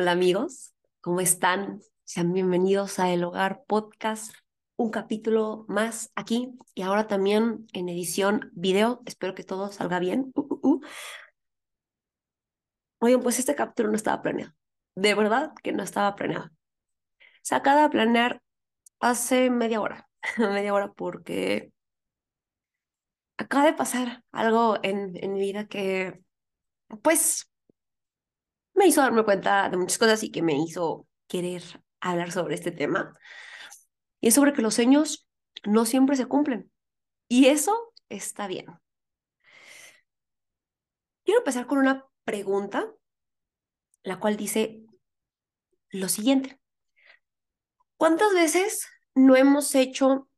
Hola amigos, ¿cómo están? Sean bienvenidos a El Hogar Podcast, un capítulo más aquí y ahora también en edición video. Espero que todo salga bien. Uh, uh, uh. Oigan, pues este capítulo no estaba planeado. De verdad que no estaba planeado. Se acaba de planear hace media hora, media hora porque acaba de pasar algo en, en mi vida que, pues, me hizo darme cuenta de muchas cosas y que me hizo querer hablar sobre este tema. Y es sobre que los sueños no siempre se cumplen. Y eso está bien. Quiero empezar con una pregunta, la cual dice lo siguiente. ¿Cuántas veces no hemos hecho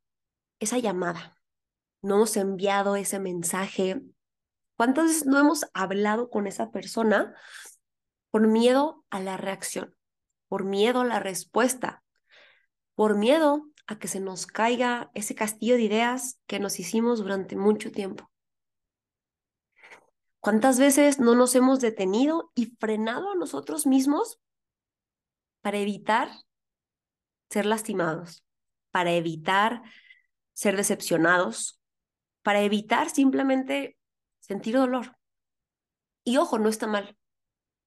esa llamada? ¿No hemos enviado ese mensaje? ¿Cuántas veces no hemos hablado con esa persona por miedo a la reacción, por miedo a la respuesta, por miedo a que se nos caiga ese castillo de ideas que nos hicimos durante mucho tiempo. ¿Cuántas veces no nos hemos detenido y frenado a nosotros mismos para evitar ser lastimados, para evitar ser decepcionados, para evitar simplemente sentir dolor? Y ojo, no está mal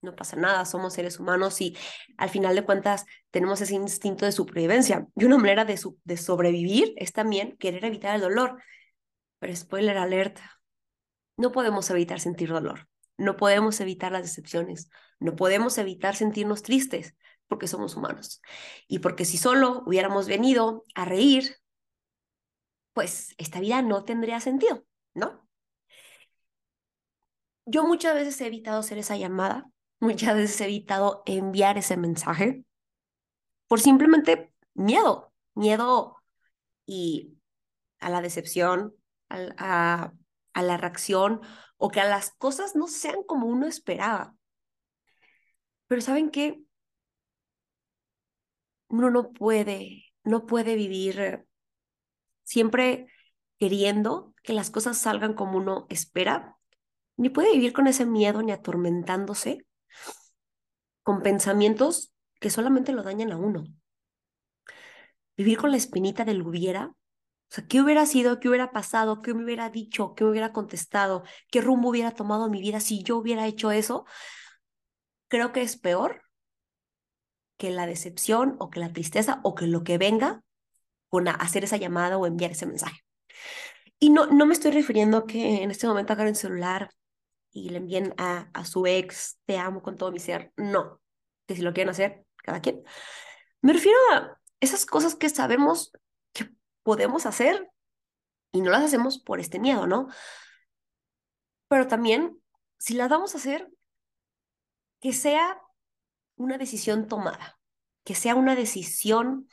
no pasa nada, somos seres humanos y al final de cuentas tenemos ese instinto de supervivencia. Y una manera de, sobrevivir es también querer evitar el dolor. Pero spoiler alert, no podemos evitar sentir dolor, no podemos evitar las decepciones, no podemos evitar sentirnos tristes porque somos humanos. Y porque si solo hubiéramos venido a reír, pues esta vida no tendría sentido, ¿no? Yo muchas veces he evitado hacer esa llamada muchas veces he evitado enviar ese mensaje por simplemente miedo, miedo y a la decepción, a, a la reacción o que a las cosas no sean como uno esperaba. Pero ¿saben qué? Uno no puede, no puede vivir siempre queriendo que las cosas salgan como uno espera, ni puede vivir con ese miedo ni atormentándose con pensamientos que solamente lo dañan a uno. Vivir con la espinita del hubiera, o sea, ¿qué hubiera sido? ¿Qué hubiera pasado? ¿Qué me hubiera dicho? ¿Qué me hubiera contestado? ¿Qué rumbo hubiera tomado mi vida si yo hubiera hecho eso? Creo que es peor que la decepción o que la tristeza o que lo que venga con hacer esa llamada o enviar ese mensaje. Y no, no me estoy refiriendo a que en este momento agarren el celular y le envíen a, a su ex, te amo con todo mi ser. No, que si lo quieren hacer, cada quien. Me refiero a esas cosas que sabemos que podemos hacer y no las hacemos por este miedo, ¿no? Pero también, si las vamos a hacer, que sea una decisión tomada, que sea una decisión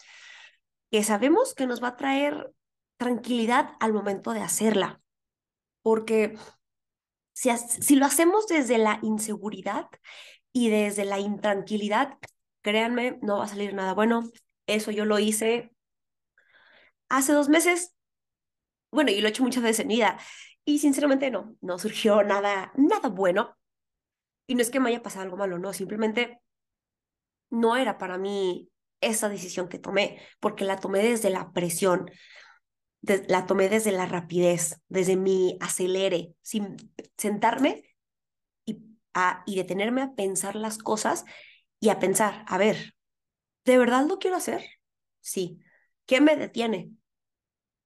que sabemos que nos va a traer tranquilidad al momento de hacerla. Porque si, lo hacemos desde la inseguridad y desde la intranquilidad, créanme, no va a salir nada bueno. Eso yo lo hice hace dos meses. Bueno, y lo he hecho muchas veces en vida. Y sinceramente no, no surgió nada, nada bueno. Y no es que me haya pasado algo malo, no, simplemente no era para mí esa decisión que tomé, porque la tomé desde la presión, la tomé desde la rapidez, desde mi acelere, sin sentarme y, a, y detenerme a pensar las cosas y a pensar, a ver, ¿de verdad lo quiero hacer? Sí. ¿Qué me detiene?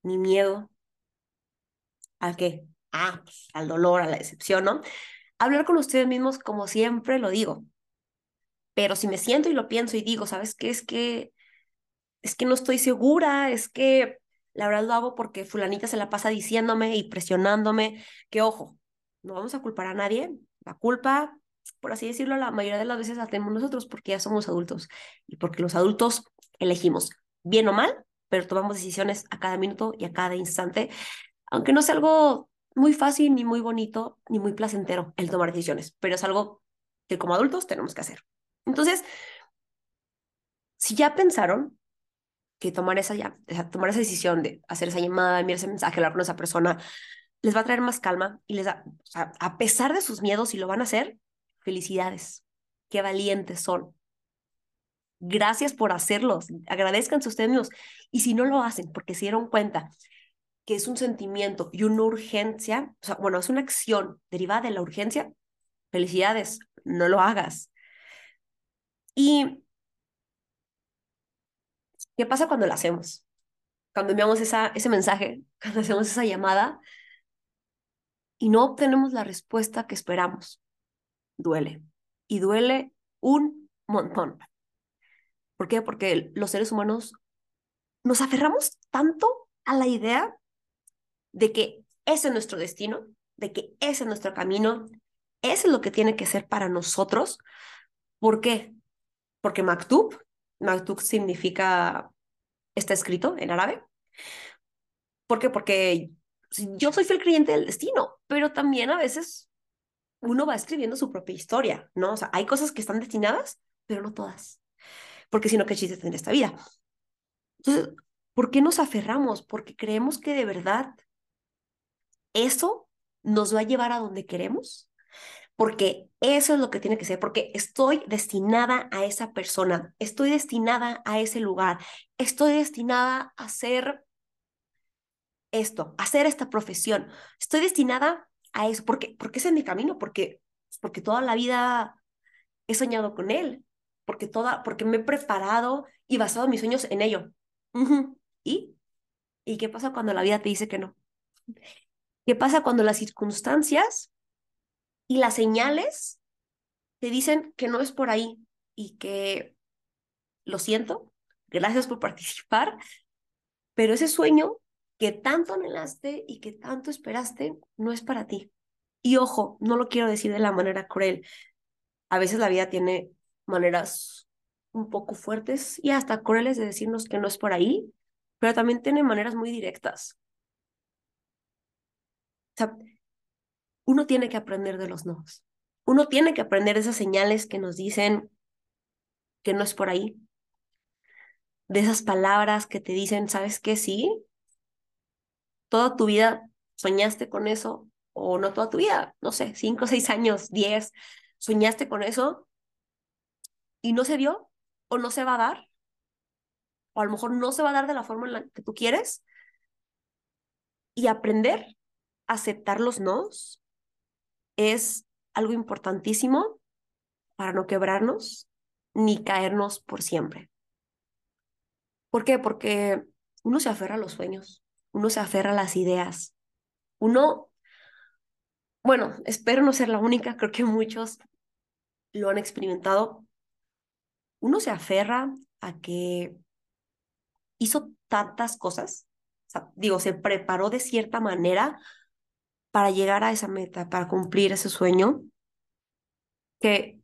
Mi miedo. ¿A qué? Ah, pues, al dolor, a la decepción, ¿no? Hablar con ustedes mismos como siempre lo digo. Pero si me siento y lo pienso y digo, ¿sabes qué? Es que es que no estoy segura, es que la verdad lo hago porque fulanita se la pasa diciéndome y presionándome, que ojo, no vamos a culpar a nadie, la culpa, por así decirlo, la mayoría de las veces la tenemos nosotros porque ya somos adultos y porque los adultos elegimos, bien o mal, pero tomamos decisiones a cada minuto y a cada instante, aunque no sea algo muy fácil, ni muy bonito, ni muy placentero el tomar decisiones, pero es algo que como adultos tenemos que hacer. Entonces, si ya pensaron que tomar esa, ya, tomar esa decisión de hacer esa llamada, enviar ese mensaje, hablar con esa persona, les va a traer más calma y les da, a pesar de sus miedos, si lo van a hacer, felicidades, qué valientes son, Gracias por hacerlos. Agradezcanse ustedes mismos. Y si no lo hacen, porque se dieron cuenta que es un sentimiento y una urgencia, o sea, bueno, es una acción derivada de la urgencia, felicidades, no lo hagas. ¿Y qué pasa cuando lo hacemos? Cuando enviamos ese mensaje, cuando hacemos esa llamada y no obtenemos la respuesta que esperamos. Duele. Y duele un montón. ¿Por qué? Porque los seres humanos nos aferramos tanto a la idea de que ese es nuestro destino, de que ese es nuestro camino, ese es lo que tiene que ser para nosotros. ¿Por qué? Porque maktub, maktub significa, está escrito en árabe. ¿Por qué? Porque yo soy fiel creyente del destino, pero también a veces uno va escribiendo su propia historia, ¿no? O sea, hay cosas que están destinadas, pero no todas. Porque si no, ¿qué chiste esta vida? Entonces, ¿por qué nos aferramos? Porque creemos que de verdad eso nos va a llevar a donde queremos. Porque eso es lo que tiene que ser, porque estoy destinada a esa persona, estoy destinada a ese lugar, estoy destinada a ser esto, a hacer esta profesión, estoy destinada a eso, porque, porque ese es mi camino, porque, porque toda la vida he soñado con él, porque, toda, porque me he preparado y basado mis sueños en ello. ¿Y? ¿Y qué pasa cuando la vida te dice que no? ¿Qué pasa cuando las circunstancias y las señales te dicen que no es por ahí y que lo siento, gracias por participar, pero ese sueño que tanto anhelaste y que tanto esperaste no es para ti. Y ojo, no lo quiero decir de la manera cruel. A veces la vida tiene maneras un poco fuertes y hasta crueles de decirnos que no es por ahí, pero también tiene maneras muy directas. O sea, uno tiene que aprender de los no. Uno tiene que aprender de esas señales que nos dicen que no es por ahí. De esas palabras que te dicen, ¿sabes qué? Sí. Toda tu vida soñaste con eso, o no toda tu vida, no sé, cinco, seis años, diez, soñaste con eso y no se dio, o no se va a dar, o a lo mejor no se va a dar de la forma en la que tú quieres. Y aprender aceptar los nos es algo importantísimo para no quebrarnos ni caernos por siempre. ¿Por qué? Porque uno se aferra a los sueños, uno se aferra a las ideas, uno, bueno, espero no ser la única, creo que muchos lo han experimentado, uno se aferra a que hizo tantas cosas, digo, se preparó de cierta manera para llegar a esa meta, para cumplir ese sueño, que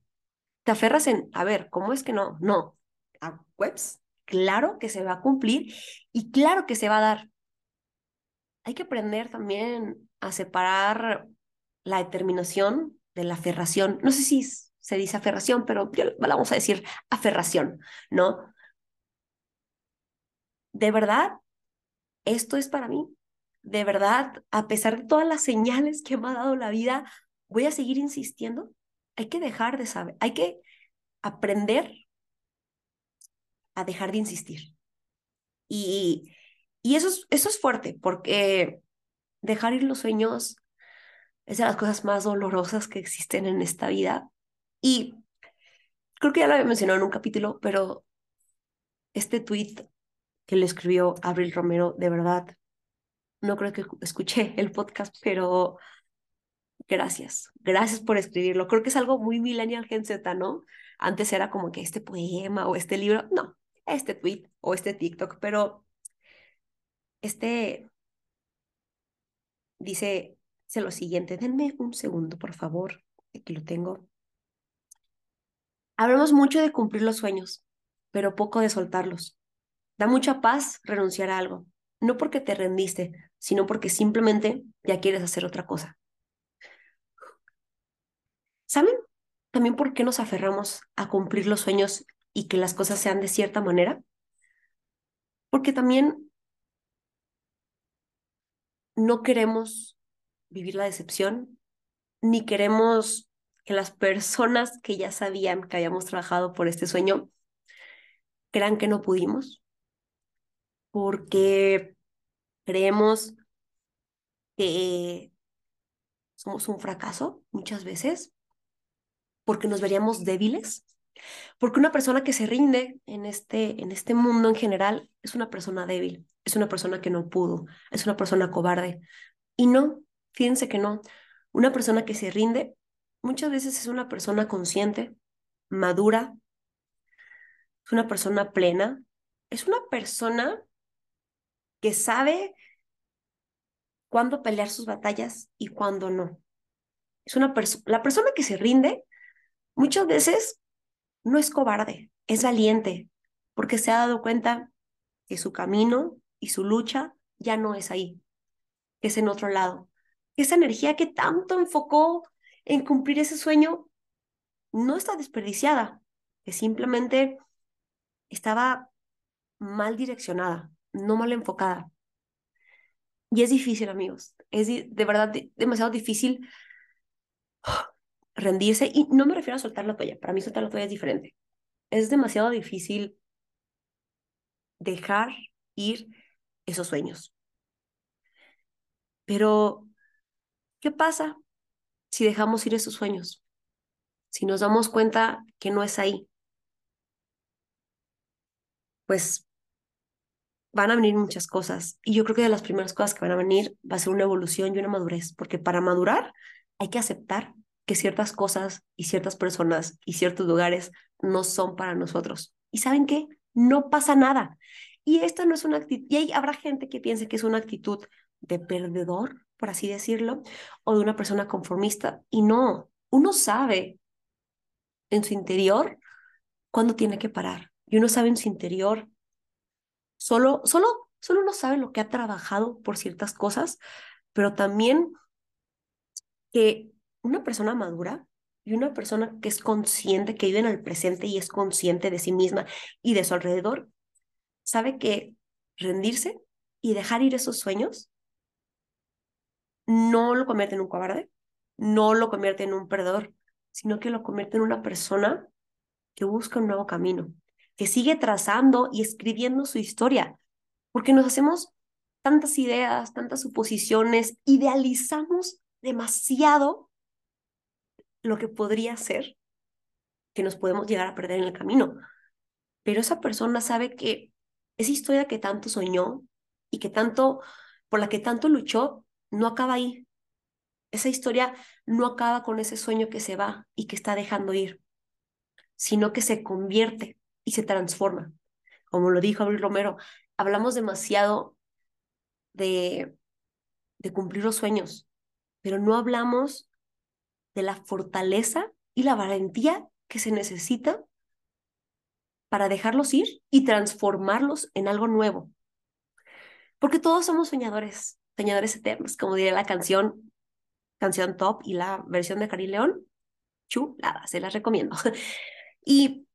te aferras en, a ver, ¿cómo es que no? No, a webs, claro que se va a cumplir y claro que se va a dar. Hay que aprender también a separar la determinación de la aferración. No sé si se dice aferración, pero vamos a decir aferración, ¿no? De verdad, esto es para mí de verdad, a pesar de todas las señales que me ha dado la vida, voy a seguir insistiendo. Hay que dejar de saber, hay que aprender a dejar de insistir. Y, y eso, es, eso es fuerte, porque dejar ir los sueños es de las cosas más dolorosas que existen en esta vida. Y creo que ya lo había mencionado en un capítulo, pero este tweet que le escribió Abril Romero, de verdad, no creo que escuché el podcast, pero gracias, gracias por escribirlo. Creo que es algo muy millennial Gen Z, ¿no? Antes era como que este poema o este libro, no, este tweet o este TikTok, pero este dice, dice lo siguiente, denme un segundo, por favor, aquí lo tengo. Hablamos mucho de cumplir los sueños, pero poco de soltarlos. Da mucha paz renunciar a algo, no porque te rendiste, sino porque simplemente ya quieres hacer otra cosa. ¿Saben también por qué nos aferramos a cumplir los sueños y que las cosas sean de cierta manera? Porque también no queremos vivir la decepción, ni queremos que las personas que ya sabían que habíamos trabajado por este sueño crean que no pudimos, porque creemos que somos un fracaso muchas veces, porque nos veríamos débiles, porque una persona que se rinde en este, en este mundo en general es una persona débil, es una persona que no pudo, es una persona cobarde. Y no, fíjense que no. Una persona que se rinde muchas veces es una persona consciente, madura, es una persona plena, es una persona que sabe cuándo pelear sus batallas y cuándo no. Es una la persona que se rinde muchas veces no es cobarde, es valiente, porque se ha dado cuenta que su camino y su lucha ya no es ahí, es en otro lado. Esa energía que tanto enfocó en cumplir ese sueño no está desperdiciada, que simplemente estaba mal direccionada, no mal enfocada. Y es difícil, amigos. Es de verdad demasiado difícil rendirse. Y no me refiero a soltar la toalla. Para mí soltar la toalla es diferente. Es demasiado difícil dejar ir esos sueños. Pero, ¿qué pasa si dejamos ir esos sueños? Si nos damos cuenta que no es ahí. Pues van a venir muchas cosas. Y yo creo que de las primeras cosas que van a venir va a ser una evolución y una madurez, porque para madurar hay que aceptar que ciertas cosas y ciertas personas y ciertos lugares no son para nosotros. ¿Y saben qué? No pasa nada. Y esta no es una actitud, y ahí habrá gente que piense que es una actitud de perdedor, por así decirlo, o de una persona conformista. Y no, uno sabe en su interior cuándo tiene que parar. Y uno sabe en su interior Solo, solo, solo uno sabe lo que ha trabajado por ciertas cosas, pero también que una persona madura y una persona que es consciente, que vive en el presente y es consciente de sí misma y de su alrededor, sabe que rendirse y dejar ir esos sueños no lo convierte en un cobarde, no lo convierte en un perdedor, sino que lo convierte en una persona que busca un nuevo camino, que sigue trazando y escribiendo su historia, porque nos hacemos tantas ideas, tantas suposiciones, idealizamos demasiado lo que podría ser, que nos podemos llegar a perder en el camino. Pero esa persona sabe que esa historia que tanto soñó y que tanto, por la que tanto luchó, no acaba ahí. Esa historia no acaba con ese sueño que se va y que está dejando ir, sino que se convierte se transforma. Como lo dijo Abril Romero, hablamos demasiado de, de cumplir los sueños, pero no hablamos de la fortaleza y la valentía que se necesita para dejarlos ir y transformarlos en algo nuevo. Porque todos somos soñadores, soñadores eternos, como diría la canción, canción top y la versión de Cari León, chulada, se las recomiendo. Y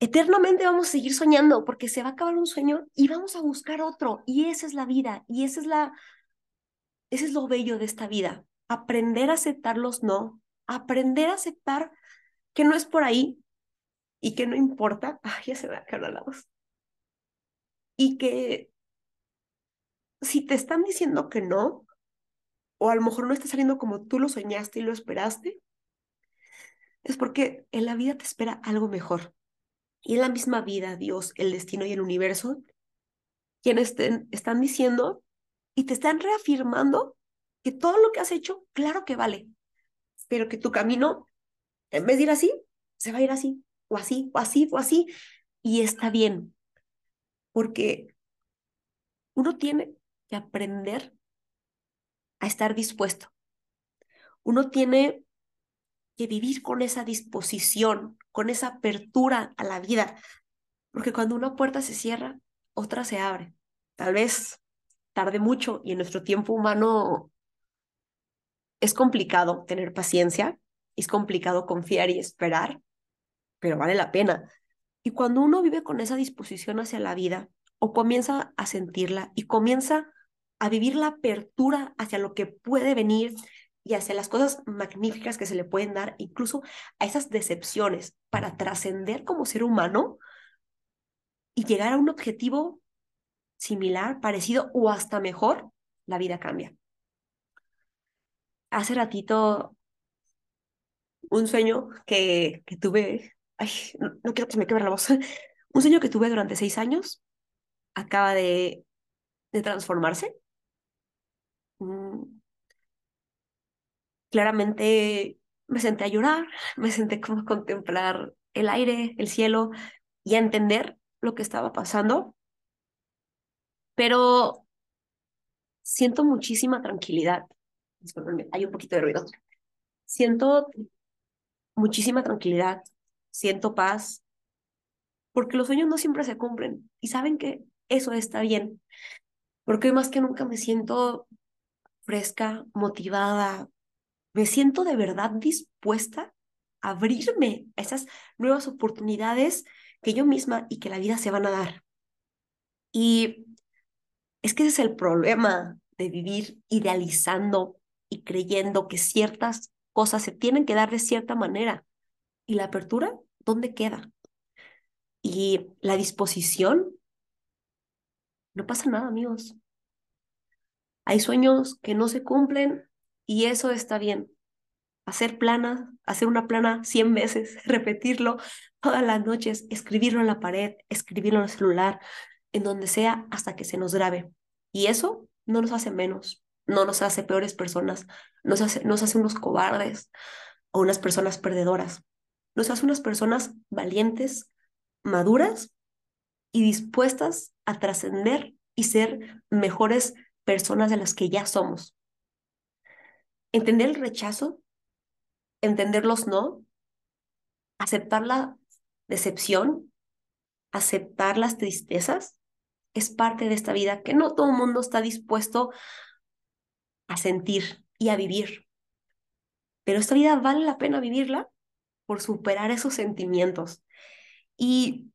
eternamente vamos a seguir soñando porque se va a acabar un sueño y vamos a buscar otro. Y esa es la vida y esa es la, ese es lo bello de esta vida. Aprender a aceptar los no, aprender a aceptar que no es por ahí y que no importa. Ay, ya se me va la voz. Y que si te están diciendo que no, o a lo mejor no está saliendo como tú lo soñaste y lo esperaste, es porque en la vida te espera algo mejor. Y en la misma vida, Dios, el destino y el universo, quienes te están diciendo y te están reafirmando que todo lo que has hecho, claro que vale, pero que tu camino, en vez de ir así, se va a ir así, o así, o así, o así, y está bien, porque uno tiene que aprender a estar dispuesto. Uno tiene que vivir con esa disposición, con esa apertura a la vida, porque cuando una puerta se cierra, otra se abre. Tal vez tarde mucho y en nuestro tiempo humano es complicado tener paciencia, es complicado confiar y esperar, pero vale la pena. Y cuando uno vive con esa disposición hacia la vida o comienza a sentirla y comienza a vivir la apertura hacia lo que puede venir y hacia las cosas magníficas que se le pueden dar, incluso a esas decepciones para trascender como ser humano, y llegar a un objetivo similar, parecido o hasta mejor, la vida cambia. Hace ratito, un sueño que, que tuve, ay, no, quiero que se me quebre la voz, un sueño que tuve durante seis años acaba de, de transformarse. Mm. Claramente me senté a llorar, me senté como a contemplar el aire, el cielo y a entender lo que estaba pasando. Pero siento muchísima tranquilidad. Hay un poquito de ruido. Siento muchísima tranquilidad, siento paz, porque los sueños no siempre se cumplen y saben que eso está bien, porque más que nunca me siento fresca, motivada, me siento de verdad dispuesta a abrirme a esas nuevas oportunidades que yo misma y que la vida se van a dar. Y es que ese es el problema de vivir idealizando y creyendo que ciertas cosas se tienen que dar de cierta manera. ¿Y la apertura? ¿Dónde queda? Y la disposición. No pasa nada, amigos. Hay sueños que no se cumplen y eso está bien. Hacer planas, hacer una plana 100 veces, repetirlo todas las noches, escribirlo en la pared, escribirlo en el celular, en donde sea, hasta que se nos grabe. Y eso no nos hace menos, no nos hace peores personas, nos hace, nos hace unos cobardes o unas personas perdedoras. Nos hace unas personas valientes, maduras y dispuestas a trascender y ser mejores personas de las que ya somos. Entender el rechazo, entender los no, aceptar la decepción, aceptar las tristezas, es parte de esta vida que no todo el mundo está dispuesto a sentir y a vivir. Pero esta vida vale la pena vivirla por superar esos sentimientos. Y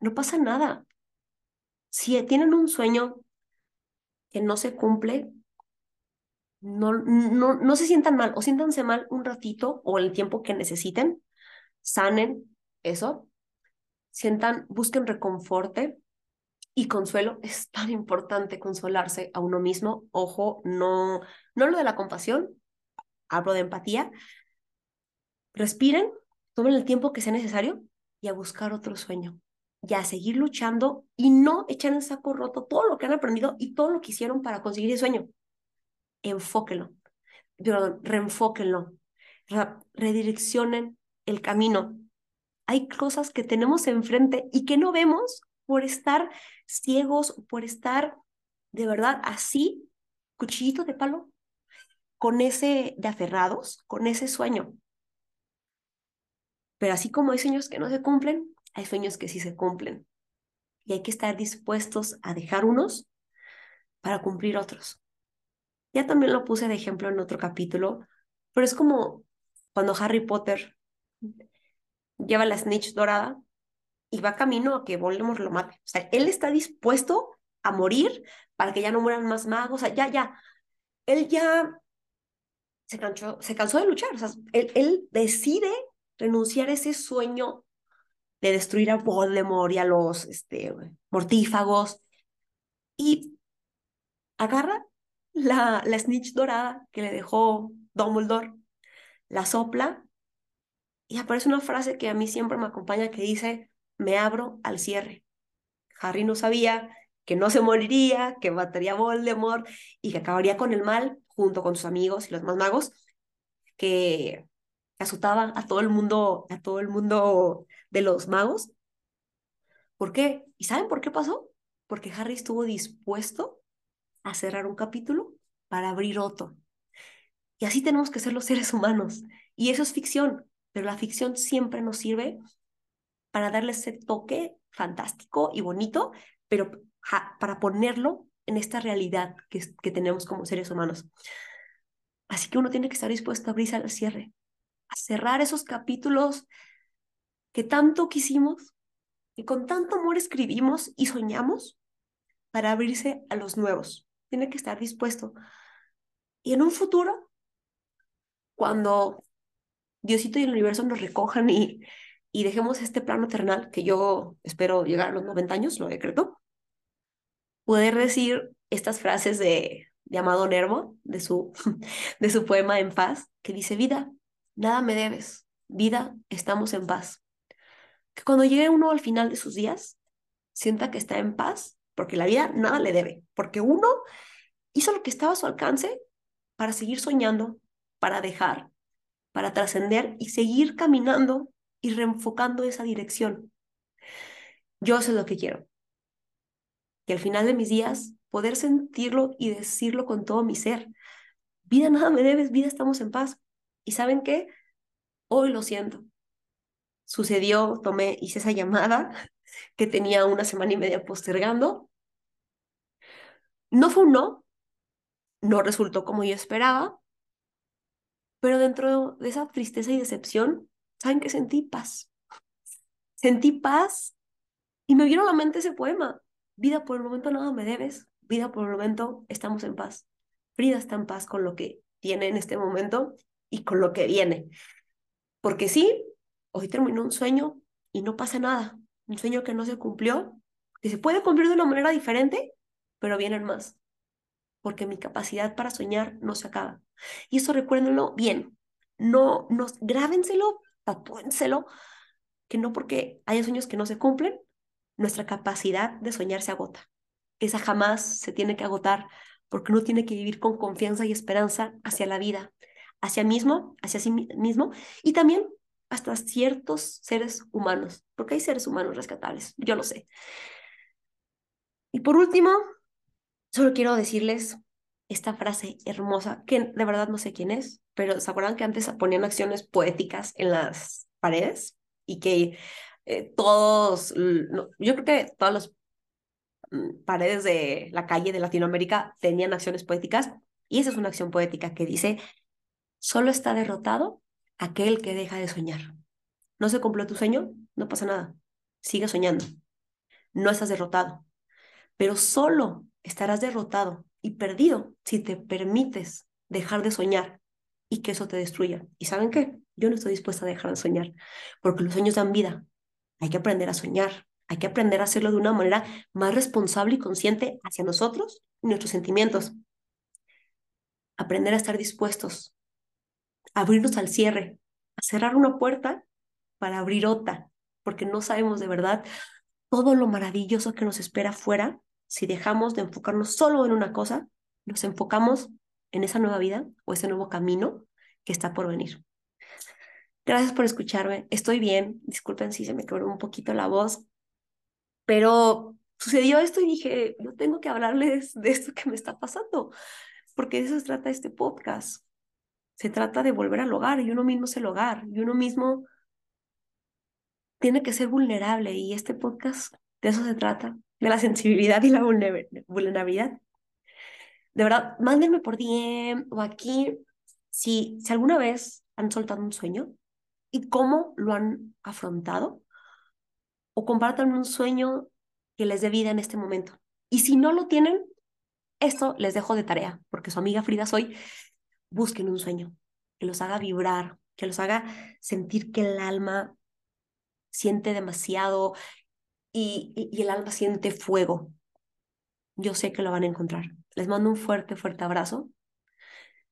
no pasa nada. Si tienen un sueño que no se cumple, no, no, no se sientan mal o siéntanse mal un ratito o el tiempo que necesiten, sanen eso, sientan, busquen reconforte y consuelo. Es tan importante consolarse a uno mismo. Ojo, no, no lo de la compasión, hablo de empatía. Respiren, tomen el tiempo que sea necesario y a buscar otro sueño y a seguir luchando y no echar en saco roto todo lo que han aprendido y todo lo que hicieron para conseguir ese sueño. Enfóquenlo, perdón, reenfóquenlo, redireccionen el camino. Hay cosas que tenemos enfrente y que no vemos por estar ciegos, por estar de verdad así, cuchillito de palo, con ese de aferrados, con ese sueño. Pero así como hay sueños que no se cumplen, hay sueños que sí se cumplen. Y hay que estar dispuestos a dejar unos para cumplir otros. Ya también lo puse de ejemplo en otro capítulo, pero es como cuando Harry Potter lleva la snitch dorada y va camino a que Voldemort lo mate. O sea, él está dispuesto a morir para que ya no mueran más magos. O sea, ya, ya. Él ya se cansó, se cansó de luchar. O sea, él, él decide renunciar a ese sueño de destruir a Voldemort y a los este, mortífagos. Y agarra la, la snitch dorada que le dejó Dumbledore, la sopla y aparece una frase que a mí siempre me acompaña que dice, me abro al cierre. Harry no sabía que no se moriría, que mataría a Voldemort y que acabaría con el mal junto con sus amigos y los más magos, que azotaba a todo el mundo, a todo el mundo de los magos. ¿Por qué? ¿Y saben por qué pasó? Porque Harry estuvo dispuesto a cerrar un capítulo para abrir otro. Y así tenemos que ser los seres humanos. Y eso es ficción, pero la ficción siempre nos sirve para darle ese toque fantástico y bonito, pero para ponerlo en esta realidad que, que tenemos como seres humanos. Así que uno tiene que estar dispuesto a abrirse al cierre, a cerrar esos capítulos que tanto quisimos y con tanto amor escribimos y soñamos para abrirse a los nuevos. Tiene que estar dispuesto. Y en un futuro, cuando Diosito y el universo nos recojan y, y dejemos este plano terrenal, que yo espero llegar a los 90 años, lo decreto, poder decir estas frases de, de Amado Nervo, de su, de su poema En paz, que dice, vida, nada me debes, vida, estamos en paz. Que cuando llegue uno al final de sus días, sienta que está en paz, porque la vida nada le debe, porque uno hizo lo que estaba a su alcance para seguir soñando, para dejar, para trascender y seguir caminando y reenfocando esa dirección. Yo eso es lo que quiero. Que al final de mis días poder sentirlo y decirlo con todo mi ser. Vida, nada me debes, vida, estamos en paz. ¿Y saben qué? Hoy lo siento. Sucedió, tomé, hice esa llamada que tenía una semana y media postergando. No fue un no, no resultó como yo esperaba, pero dentro de esa tristeza y decepción, ¿saben qué sentí? Paz. Sentí paz y me vino a la mente ese poema. Vida, por el momento nada me debes. Vida, por el momento estamos en paz. Frida está en paz con lo que tiene en este momento y con lo que viene. Porque sí, hoy terminó un sueño y no pasa nada. Un sueño que no se cumplió, que se puede cumplir de una manera diferente, pero vienen más. Porque mi capacidad para soñar no se acaba. Y eso recuérdenlo bien. No, nos grábenselo, tatúenselo, que no porque haya sueños que no se cumplen, nuestra capacidad de soñar se agota. Esa jamás se tiene que agotar porque uno tiene que vivir con confianza y esperanza hacia la vida, hacia mismo, hacia sí mismo y también hasta ciertos seres humanos, porque hay seres humanos rescatables, yo lo sé. Y por último, solo quiero decirles esta frase hermosa, que de verdad no sé quién es, pero ¿se acuerdan que antes ponían acciones poéticas en las paredes? Y que eh, todos, yo creo que todas las mm, paredes de la calle de Latinoamérica tenían acciones poéticas, y esa es una acción poética que dice, solo está derrotado aquel que deja de soñar. ¿No se cumplió tu sueño? No pasa nada. Sigue soñando. No estás derrotado. Pero solo estarás derrotado y perdido si te permites dejar de soñar y que eso te destruya. ¿Y saben qué? Yo no estoy dispuesta a dejar de soñar, porque los sueños dan vida. Hay que aprender a soñar, hay que aprender a hacerlo de una manera más responsable y consciente hacia nosotros y nuestros sentimientos. Aprender a estar dispuestos abrirnos al cierre, a cerrar una puerta para abrir otra, porque no sabemos de verdad todo lo maravilloso que nos espera afuera si dejamos de enfocarnos solo en una cosa, nos enfocamos en esa nueva vida o ese nuevo camino que está por venir. Gracias por escucharme. Estoy bien. Disculpen si se me quebró un poquito la voz, pero sucedió esto y dije, yo tengo que hablarles de esto que me está pasando, porque de eso se trata este podcast. Se trata de volver al hogar y uno mismo es el hogar y uno mismo tiene que ser vulnerable y este podcast de eso se trata, de la sensibilidad y la vulnerabilidad. De verdad, mándenme por DM o aquí si, si alguna vez han soltado un sueño y cómo lo han afrontado o compartan un sueño que les dé vida en este momento. Y si no lo tienen, esto les dejo de tarea, porque su amiga Frida soy busquen un sueño que los haga vibrar, que los haga sentir que el alma siente demasiado y, el alma siente fuego. Yo sé que lo van a encontrar. Les mando un fuerte, fuerte abrazo.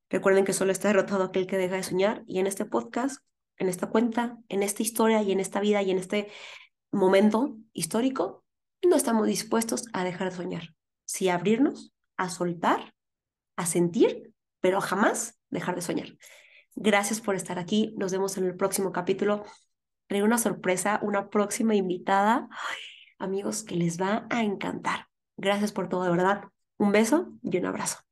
Recuerden que solo está derrotado aquel que deja de soñar y en este podcast, en esta cuenta, en esta historia y en esta vida y en este momento histórico, no estamos dispuestos a dejar de soñar, sí abrirnos, a soltar, a sentir pero jamás dejar de soñar. Gracias por estar aquí. Nos vemos en el próximo capítulo. Traigo una sorpresa, una próxima invitada. amigos, que les va a encantar. Gracias por todo, de verdad. Un beso y un abrazo.